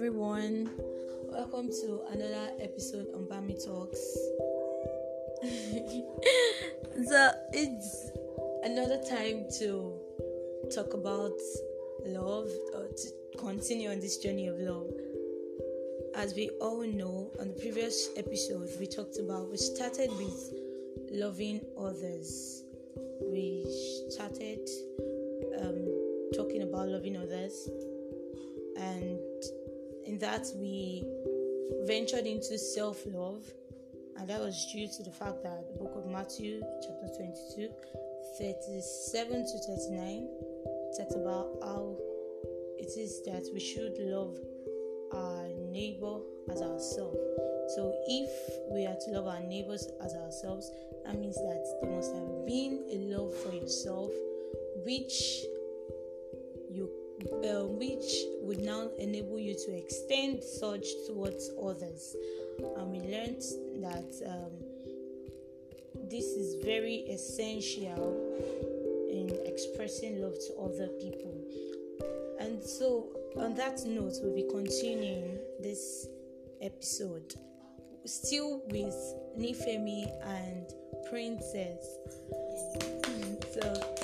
everyone. Welcome to another episode on Bami Talks. so it's another time to talk about love or to continue on this journey of love. As we all know, on the previous episode, we talked about we started with loving others. We started um, talking about loving others and in that we ventured into self love, and that was due to the fact that the book of Matthew, chapter 22, 37 to 39, talks about how it is that we should love our neighbor as ourselves. So, if we are to love our neighbors as ourselves, that means that there must have been a love for yourself, which uh, which would now enable you to extend such towards others. And we learned that um, this is very essential in expressing love to other people. And so, on that note, we'll be continuing this episode still with Nifemi and Princess. so,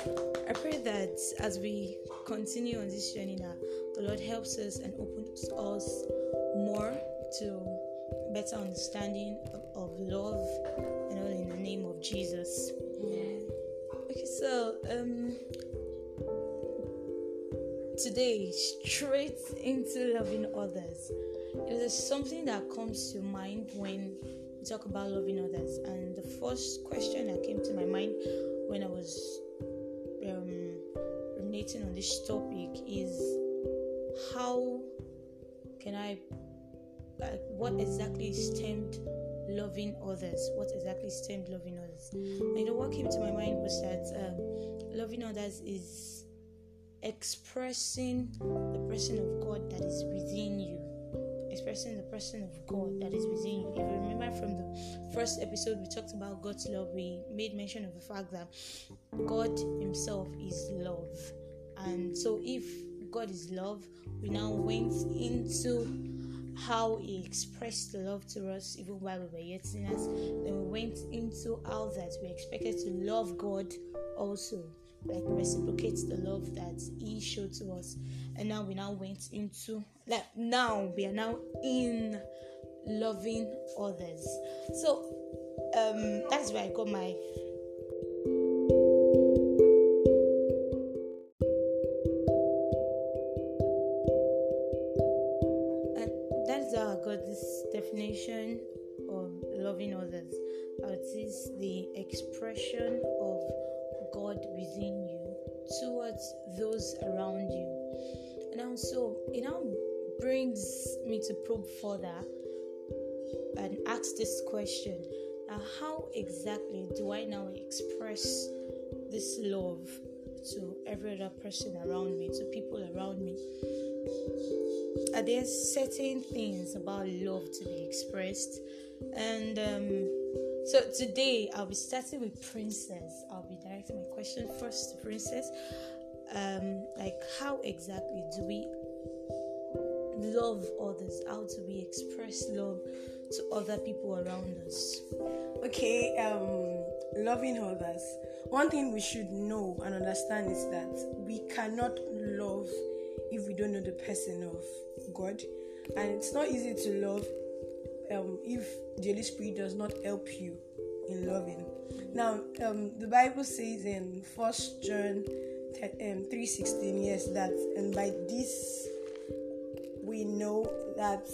pray that as we continue on this journey now, the Lord helps us and opens us more to better understanding of, of love and all in the name of Jesus. Okay, so um today straight into loving others. It is something that comes to mind when we talk about loving others. And the first question that came to my mind when I was um, ruminating on this topic is how can I, what exactly stemmed loving others? What exactly stemmed loving others? And you know what came to my mind was that um, loving others is expressing the person of God that is within you. Expressing the person of God that is within you. If you remember from the first episode, we talked about God's love. We made mention of the fact that God Himself is love. And so, if God is love, we now went into how He expressed love to us even while we were yet sinners. Then we went into how that we expected to love God also, like reciprocate the love that He showed to us. And now we now went into like now we are now in loving others. So um that's where I got my that's how I got this definition of loving others. It is the expression of God within you towards those around you. And also, it now brings me to probe further and ask this question now, how exactly do I now express this love to every other person around me, to people around me? are there certain things about love to be expressed and um, so today i'll be starting with princess question first princess. Um, like how exactly do we love others? How do we express love to other people around us? Okay um loving others. One thing we should know and understand is that we cannot love if we don't know the person of God, and it's not easy to love um, if the Holy Spirit does not help you in loving. Now, um, the Bible says in First John um, three sixteen, yes, that and by this we know that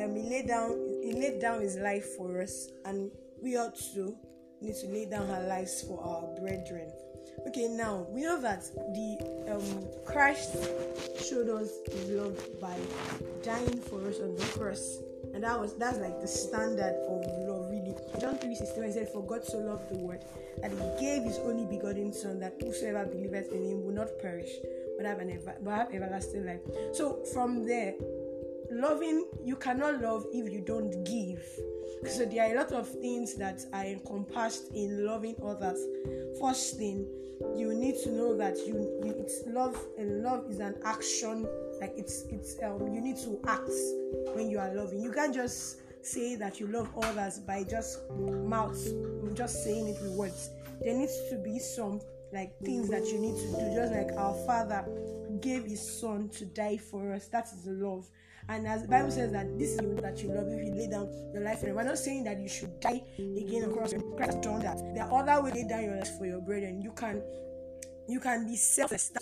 um, he laid down he laid down his life for us, and we ought to need to lay down our lives for our brethren. Okay, now we know that the um, Christ showed us his love by dying for us on the cross, and that was that's like the standard of love. John three sixteen, he said, "For God so loved the world that He gave His only begotten Son, that whosoever believeth in Him will not perish, but have an ever, but have everlasting life." So from there, loving you cannot love if you don't give. So there are a lot of things that are encompassed in loving others. First thing you need to know that you, you it's love and love is an action. Like it's it's um you need to act when you are loving. You can't just say that you love others by just mouth just saying it with words there needs to be some like things that you need to do just like our father gave his son to die for us that is love and as the Bible says that this is you that you love if you lay down your life for them. We're not saying that you should die again on cross. Christ done that. There are other ways to lay down your life for your brethren. You can you can be selfless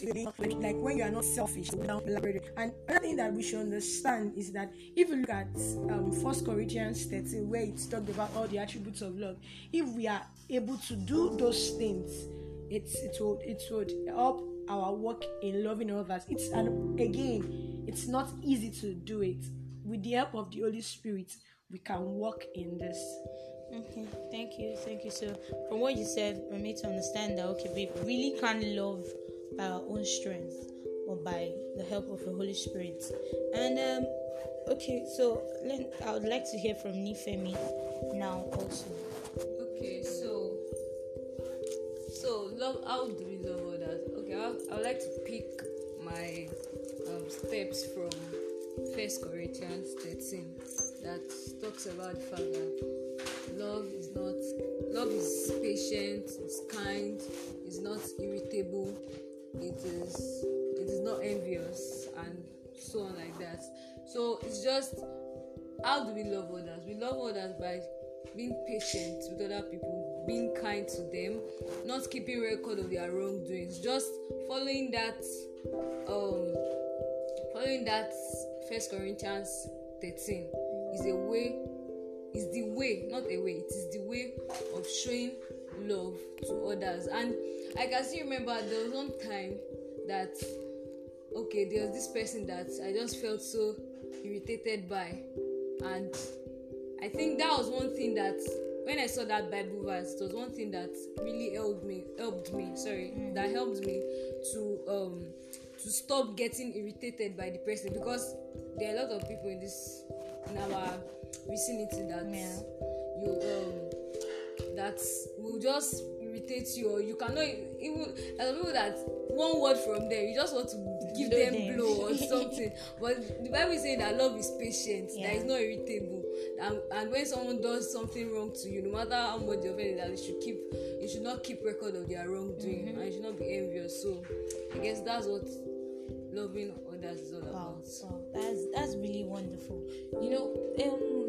like when you are not selfish and another thing that we should understand is that if you look at um first corinthians 13 where it's talked about all the attributes of love if we are able to do those things it's it would it would help our work in loving others. It's and again it's not easy to do it. With the help of the holy spirit we can work in this Okay, thank you, thank you. So, from what you said, we need to understand that okay, we really can't love by our own strength or by the help of the Holy Spirit. And um, okay, so I would like to hear from Nifemi now also. Okay, so so love. How do we love others? Okay, I, I would like to pick my um, steps from First Corinthians 13 that talks about the love is not love is patient it's kind it's not irritable it is it is not envious and so on like that. So it's just how do we love others? We love others by being patient with other people being kind to them not keeping record of their wrongdoings just following that um following that first corinthians 13 is a way is the way not a way it is the way of showing love to others. And i can still remember there was one time that okay there was this person that i just felt so irritated by. And i think that was one thing that when i saw that bible verse it was one thing that really helped me helped me sorry mm. that helped me to um to stop getting irritated by the person. Because there are a lot of people in this in our vicinity that yeah. you um that will just irritate you or you cannot even there are people that one word from them you just want to give them, them blow or something but the bible saying that love is patient yeah. that is not irritable and and when someone does something wrong to you no matter how much you offend that you should keep you should not keep record of their wrongdoing mm-hmm. and you should not be envious so i guess that's what loving others is all wow, about wow that's that's really wonderful you know um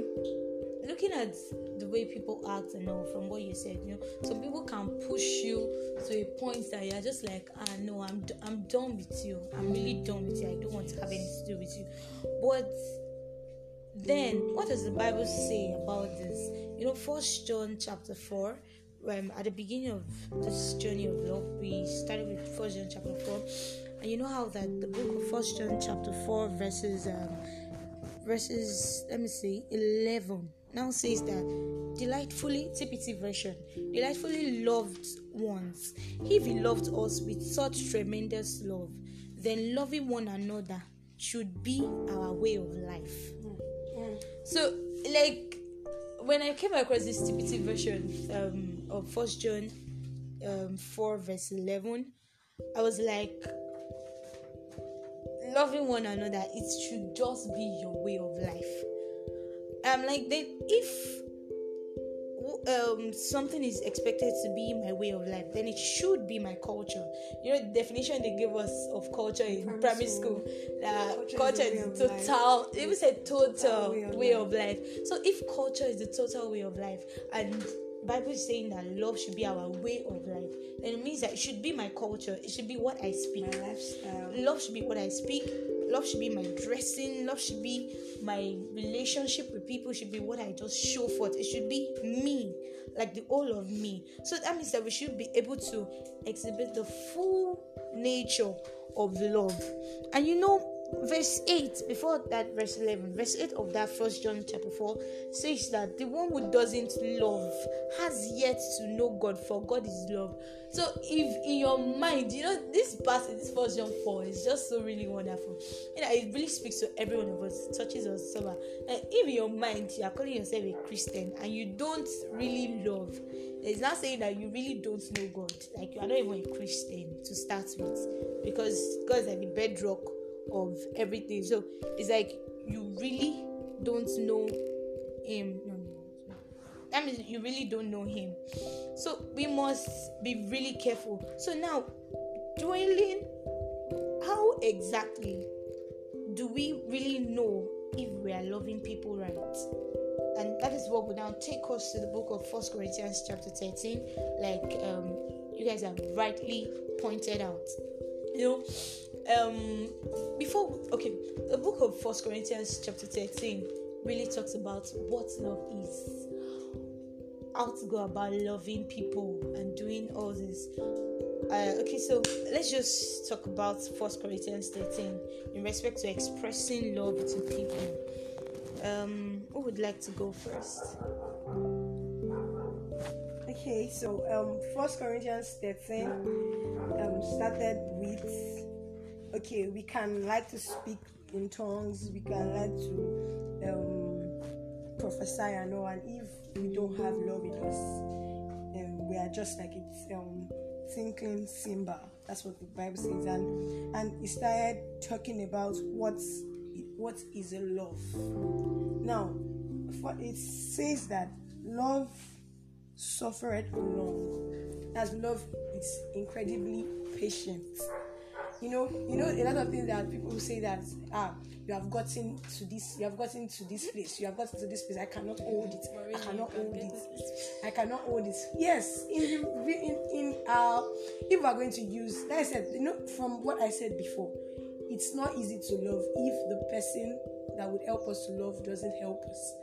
looking at the way people act and all from what you said, you know, some people can push you to a point that you're just like, ah, no, I'm I'm done with you. I'm really done with you. I don't want to have anything to do with you. But then, what does the Bible say about this? You know, First John chapter four. Um, at the beginning of this journey of love, we started with First John chapter four, and you know how that the book of First John chapter four verses um, verses let me see eleven now says that delightfully TPT version delightfully loved ones. If he loved us with such tremendous love then loving one another should be our way of life. So like when I came across this TPT version um, of First John um, 4 verse 11 I was like loving one another it should just be your way of life I'm like they if um, something is expected to be my way of life, then it should be my culture. You know, the definition they give us of culture in primary, primary school, uh, culture, culture is, is total, it was a total way, of, way life. of life. So if culture is the total way of life, and Bible is saying that love should be our way of life, then it means that it should be my culture. It should be what I speak. My lifestyle. Love should be what I speak. Love should be my dressing. Love should be my relationship with people. Should be what i just show forth. It should be me like the all of me. So that means that we should be able to exhibit the full nature of love. And you know verse 8 before that verse 11 verse 8 of that first john chapter 4 says that the one who doesn't love has yet to know god for god is love. So if in your mind you know this passage this first john 4 is just so really wonderful. You know it really speaks to every one of us touches us so and if in your mind you are calling yourself a christian and you don't really love it's not saying that you really don't know god. Like you are not even a christian to start with because god is like the bedrock of everything. So it's like you really don't know him. No, no, no. That means you really don't know him. So we must be really careful. So now, dwelling, how exactly do we really know if we are loving people right? And that is what will now take us to the book of First Corinthians chapter 13, like um, you guys have rightly pointed out. You know, um before okay the book of first corinthians chapter 13 really talks about what love is. How to go about loving people and doing all this. Uh, okay so let's just talk about first corinthians 13 in respect to expressing love to people. Um who would like to go first? Okay so um first corinthians 13 um started with okay, we can like to speak in tongues, we can like to um, prophesy and all, and if we don't have love in us, um, we are just like it's um, thinking cymbal. That's what the Bible says, and and he started talking about what's what is a love. Now, for, it says that love suffered long, as love is incredibly patient you know, you know, a lot of things that people say that ah, you have gotten to this, you have gotten to this place, you have gotten to this place. I cannot hold it. I cannot hold it. I cannot hold it. Yes, in in in uh, if we are going to use, like I said, you know, from what I said before, it's not easy to love if the person that would help us to love doesn't help us.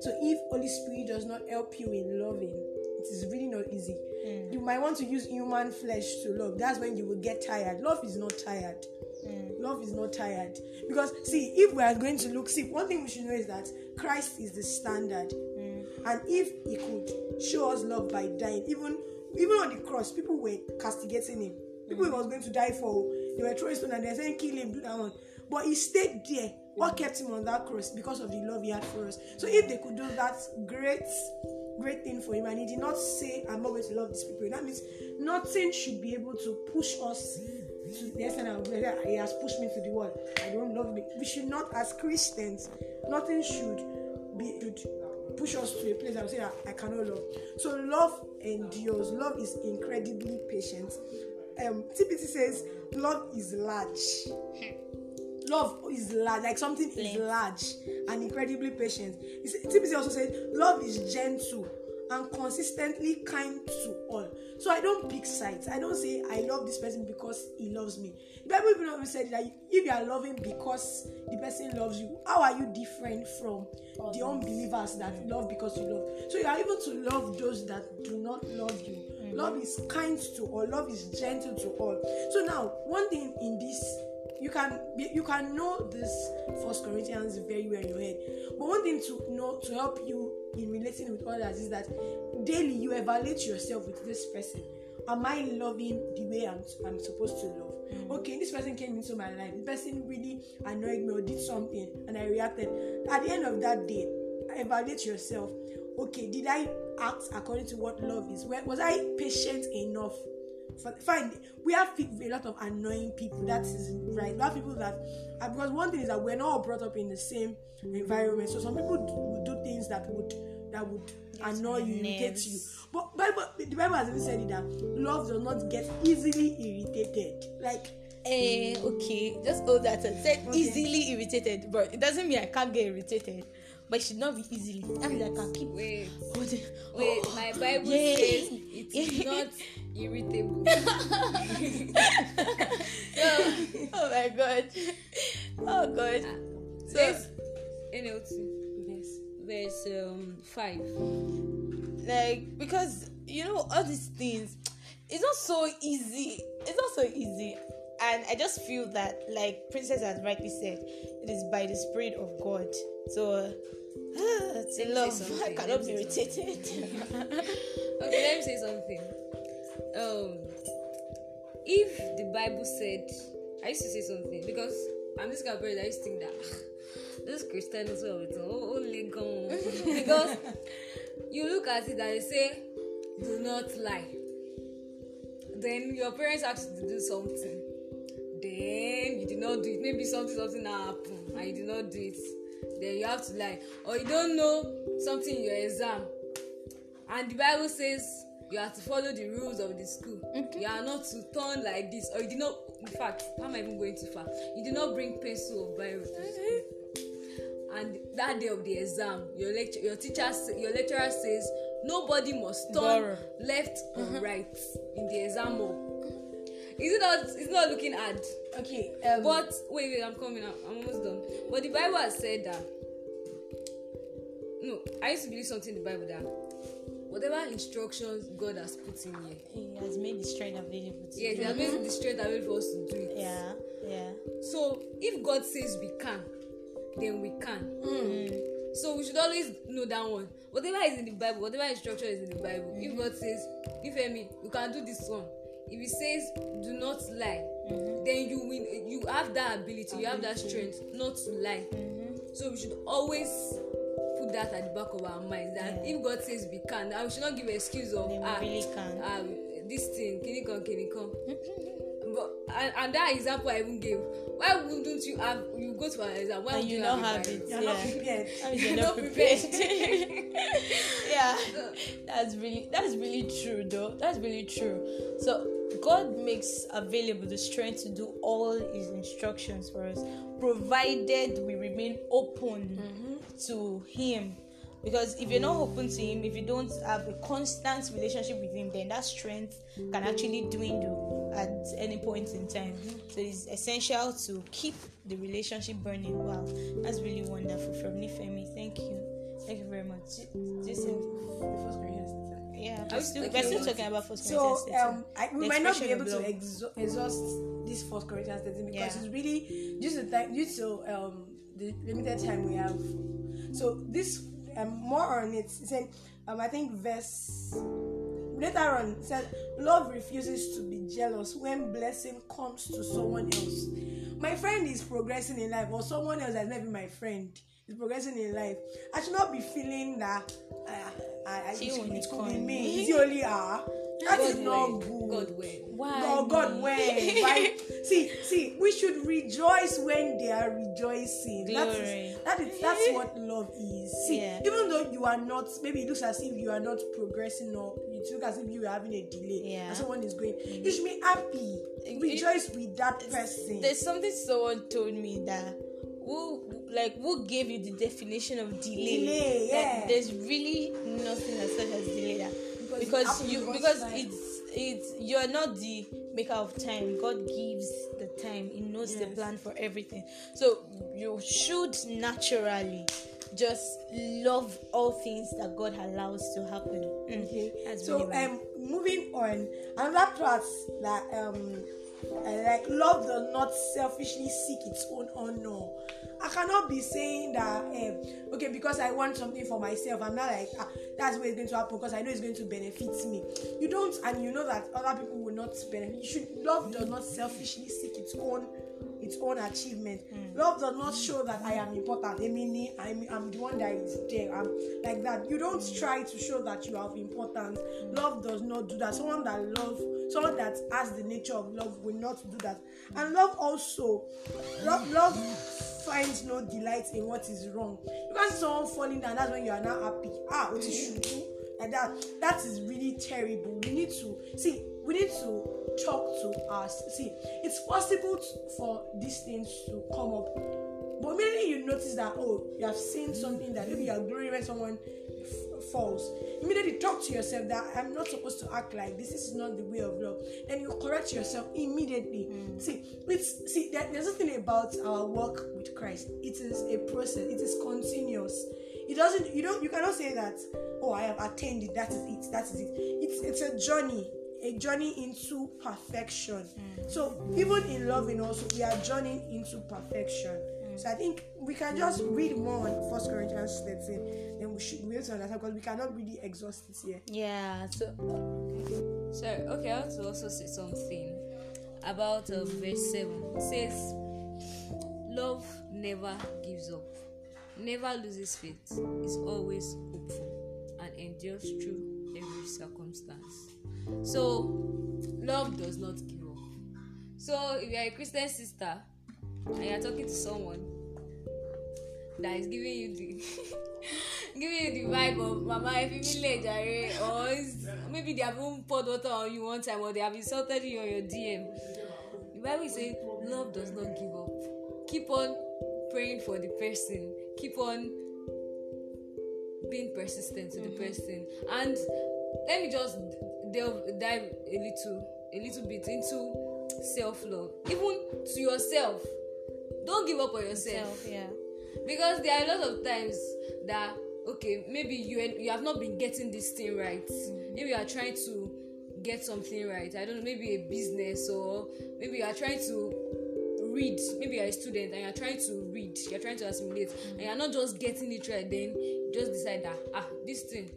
So if Holy Spirit does not help you in loving, it is really not easy. Mm. You might want to use human flesh to love. That's when you will get tired. Love is not tired. Mm. Love is not tired. Because, see, if we are going to look, see, one thing we should know is that Christ is the standard. Mm. And if He could show us love by dying, even even on the cross, people were castigating Him. People He was going to die for, they were throwing stone and they're saying, kill Him, do that one. But He stayed there. What kept Him on that cross? Because of the love He had for us. So if they could do that, great great thing for him and he did not say i'm not going to love these people. That means nothing should be able to push us to the extent that he has pushed me to the wall. I don't love me we should not as christians nothing should be should push us to a place we say that i cannot love. So love endures. Love is incredibly patient. Um tpt says love is large love is large, like something is large and incredibly patient. TPC also said love is gentle and consistently kind to all. So I don't pick sides. I don't say I love this person because he loves me. The Bible even said that if you are loving because the person loves you, how are you different from the unbelievers that love because you love? So you are able to love those that do not love you. Mm-hmm. Love is kind to all. Love is gentle to all. So now, one thing in this you can you can know this first corinthians very well in your head. But one thing to know to help you in relating with others is that daily you evaluate yourself with this person. Am i loving the way i'm, I'm supposed to love? Mm. okay this person came into my life. The person really annoyed me or did something and i reacted. At the end of that day evaluate yourself. Okay did i act according to what love is? Was i patient enough fine we have a lot of annoying people. That is right. We have people that uh, because one thing is that we're not all brought up in the same environment. So some people do, do things that would that would yes, annoy you get you. But bible the bible has even said it that love does not get easily irritated. Like Eh, okay, just hold that and said okay. easily irritated, but it doesn't mean I can't get irritated but it should not be easily. That means I keep wait, holding. Wait, oh, my Bible yeah. says it is not irritable. oh, oh my god. Oh god. Uh, so NLT. Yes. Verse um five. Like because you know all these things, it's not so easy. It's not so easy. And I just feel that, like Princess has rightly said, it is by the Spirit of God. So, uh, it's a love. I cannot be irritated. okay, let me say something. Um, if the Bible said, I used to say something because I'm of person that used to think that "Ah, this Christian is well written, oh, only gone because you look at it and they say, do not lie. Then your parents ask you to do something. Then you did not do it. Maybe something something now happen and you did not do it. Then you have to lie. Or you don't know something in your exam. And the Bible says you have to follow the rules of the school. You are not to turn like this. Or you did not in fact, how am I even going too far? You did not bring pencil or biro to school. And that day of the exam, your lecture your teacher say, your lecturer says nobody must turn Borrow. left or right in the exam hall. Is it not it's not looking hard? Okay. Um, But wait, wait, I'm coming out. I'm almost done. But the Bible has said that. No, I used to believe something in the Bible that whatever instructions God has put in here, he has made the strength available to yes, He you. has made the strength available for us to do it. Yeah, yeah. So if God says we can, then we can. So we should always know that one. Whatever is in the Bible, whatever instruction is in the Bible, if God says, if me, you can do this one. If He says, do not lie, then you will. You have that ability. You have that strength not to lie. So we should always put that at the back of our minds that Yeah. if God says we can, then we should not give excuse of we ah, really can. ah this thing, kini kan, kini kan. but and, and that example I even gave. Why wouldn't you have you go to an exam? Why And you you not have, have it. Bible? you're yeah. not prepared. I mean, you're You're not not prepared. yeah, that's really that's really true, though. That's really true. So God makes available the strength to do all His instructions for us, provided we remain open mm-hmm. to Him. Because if you're not open to Him, if you don't have a constant relationship with Him, then that strength can actually dwindle at any point in time. Mm-hmm. So it's essential to keep the relationship burning. Wow, that's really wonderful from Nifemi. Thank you. Thank you very much. Just The first Corinthians thirteen. Yeah, I we're still, thinking we're still talking about First So Corinthians. um, I, we The might not be able of to exo- exhaust this First Corinthians 13 because Yeah. it's really due to time, due to um the limited time we have. So this um more on it. It said um I think verse later on it said love refuses to be jealous when blessing comes to someone else. My friend is progressing in life, or someone else has not even my friend is progressing in life. I should not be feeling that uh, I, I, She it, it could be me. It's only her. That is not good. God when? Why? God, God, when? Why? see, see, we should rejoice when they are rejoicing. That Glory. is, that is, that's what love is. See, Yeah. even though you are not, maybe it looks as if you are not progressing or it looks as if you are having a delay Yeah. and someone is going, you should be happy. It- Rejoice with that person. There's something someone told me that who like who gave you the definition of delay? Delay, Like, yeah. there's really nothing as such as delay. That, Because because you because time. it's it's you're not the maker of time. God gives the time. He knows the plan for everything. So you should naturally just love all things that God allows to happen. Mm, Okay. So really um moving on, another part that um uh, like love does not selfishly seek its own honor. I cannot be saying that um, okay because I want something for myself. I'm not like ah, that's where it's going to happen because I know it's going to benefit me. You don't, and you know that other people will not benefit. You should love does not selfishly seek its own its own achievement. Love does not show that I am important. I mean, I'm, I'm the one that is there. I'm like that. You don't try to show that you have importance. Love does not do that. Someone that love, someone that has the nature of love will not do that. And love also, love, love finds no delight in what is wrong. You can see someone falling down. That's when you are not happy. Ah, what you should do like that. That is really terrible. We need to see. We need to talk to us. See, it's possible to, for these things to come up, but immediately you notice that oh, you have seen something that maybe you are when someone f- falls. Immediately talk to yourself that I'm not supposed to act like this. This is not the way of love. Then you correct yourself immediately. Mm. See, it's see there, there's something about our work with Christ. It is a process. It is continuous. It doesn't. You don't. You cannot say that. Oh, I have attained it. That is it. That is it. It's it's a journey. A journey into perfection. So even in loving also we are journeying into perfection. So I think we can just read more on First Corinthians 13, then we should be able to understand because we cannot really exhaust it here. Yeah. So Sorry, okay, I want to also say something about uh, verse 7. It says, Love never gives up, never loses faith, is always hopeful, and endures through every circumstance. So, love does not give up. So, if you're a Christian sister and you're talking to someone that is giving you the giving you the vibe of mama efimile jare or maybe they have even poured water on you one time or they have insulted you on your dm the bible say love does not give up. Keep on praying for the person. Keep on being persistent to the mm-hmm. person. And let me just delve dive a little a little bit into self-love. Even to yourself. Don't give up on yourself. Self, yeah. because there are a lot of times that okay maybe you you have not been getting this thing right. Mm-hmm. maybe you are trying to get something right. I don't know maybe a business or maybe you are trying to read. Maybe you're a student and you're trying to read. You're trying to assimilate. And you're not just getting it right then you just decide that ah this thing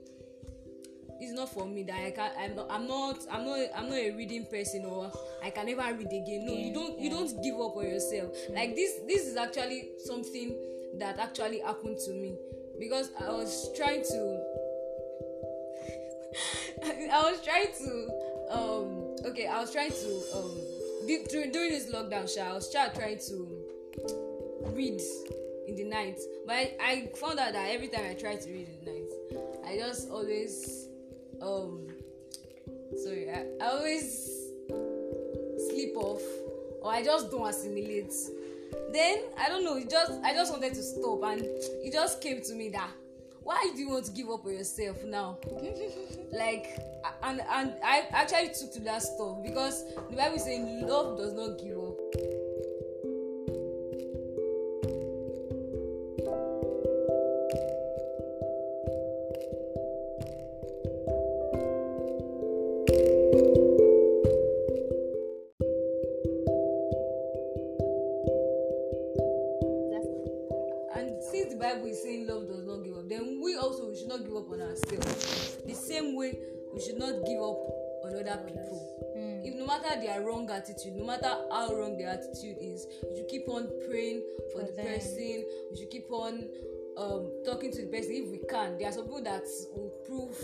is not for me that i can i'm not i'm not i'm not i'm not a reading person or i can never read again. No you Yeah, don't you yeah. don't give up on yourself. Like this this is actually something that actually happened to me because i was trying to i was trying to um okay i was trying to um during, during this lockdown sha i was try, trying to read in the night. But I, I found out that every time i try to read in the night i just always um sorry i, I always sleep off or i just don't assimilate. Then i don't know it just i just wanted to stop and it just came to me that why do you want to give up on yourself now? Like and and i actually took to that stuff because the bible saying love does not give up their wrong attitude no matter how wrong their attitude is we should keep on praying for, For the them. person. We should keep on um talking to the person. If we can there are some people that will prove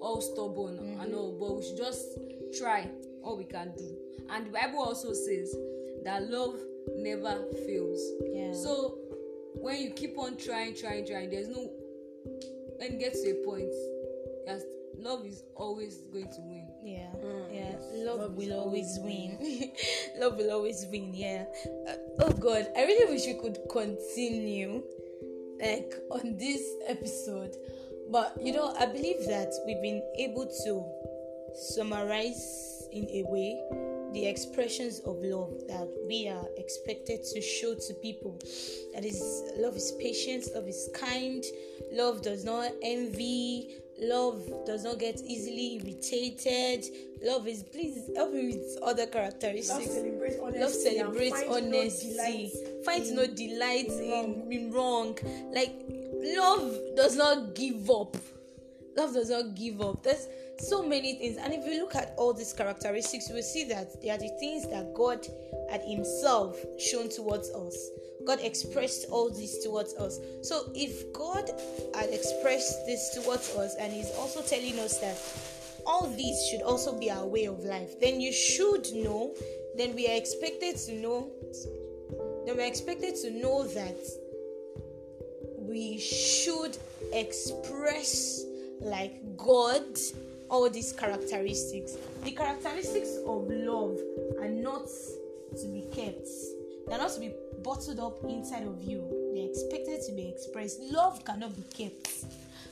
all stubborn and all but we should just try all we can do. And the bible also says that love never fails. Yeah. so when you keep on trying trying trying there's no when it gets to a point yes love is always going to win. Yeah, Mm. Love, will always always win. Love will always win. Yeah. Uh, oh God, I really wish we could continue, like on this episode, but you know, I believe that we've been able to summarize in a way the expressions of love that we are expected to show to people. That is, love is patience, love is kind, love does not envy, love does not get easily irritated. Love is, please help me with other Love characteristics. celebrates honesty. Love celebrates no honesty, finds in- no delight in in, in wrong. Like, love does not give up. Love does not give up. There's so many things, and if you look at all these characteristics, you will see that they are the things that God had Himself shown towards us. God expressed all this towards us. So, if God had expressed this towards us, and He's also telling us that all these should also be our way of life, then you should know, then we are expected to know, then we're expected to know that we should express like God all these characteristics. The characteristics of love are not to be kept. They're not to be bottled up inside of you. They're expected to be expressed. Love cannot be kept.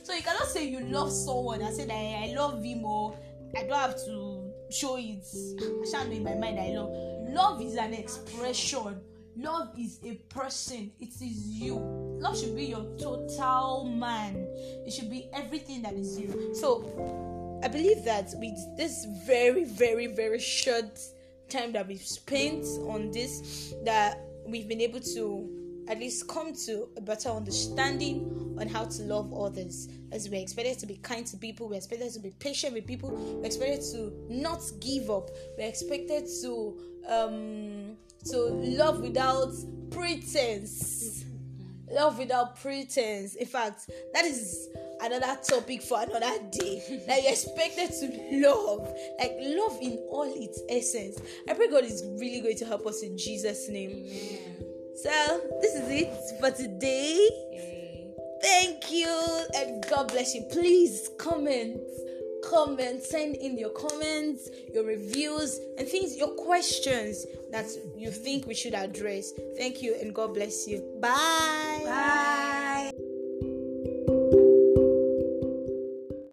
So you cannot say you love someone and say that "Eh, I love him or I don't have to show it. I shan't know in my mind I love. Love is an expression. Love is a person. It is you. Love should be your total man. It should be everything that is you. So I believe that with this very, very, very short time that we've spent on this, that we've been able to at least come to a better understanding on how to love others. As we're expected to be kind to people, we're expected to be patient with people, we're expected to not give up, we're expected to um to love without pretense. Love without pretense. In fact, that is another topic for another day. that you're expected to love, like love in all its essence. I pray God is really going to help us in Jesus' name. Amen. So, this is it for today. Thank you and God bless you. Please comment, comment, send in your comments, your reviews, and things, your questions that you think we should address. Thank you and God bless you. Bye. Bye.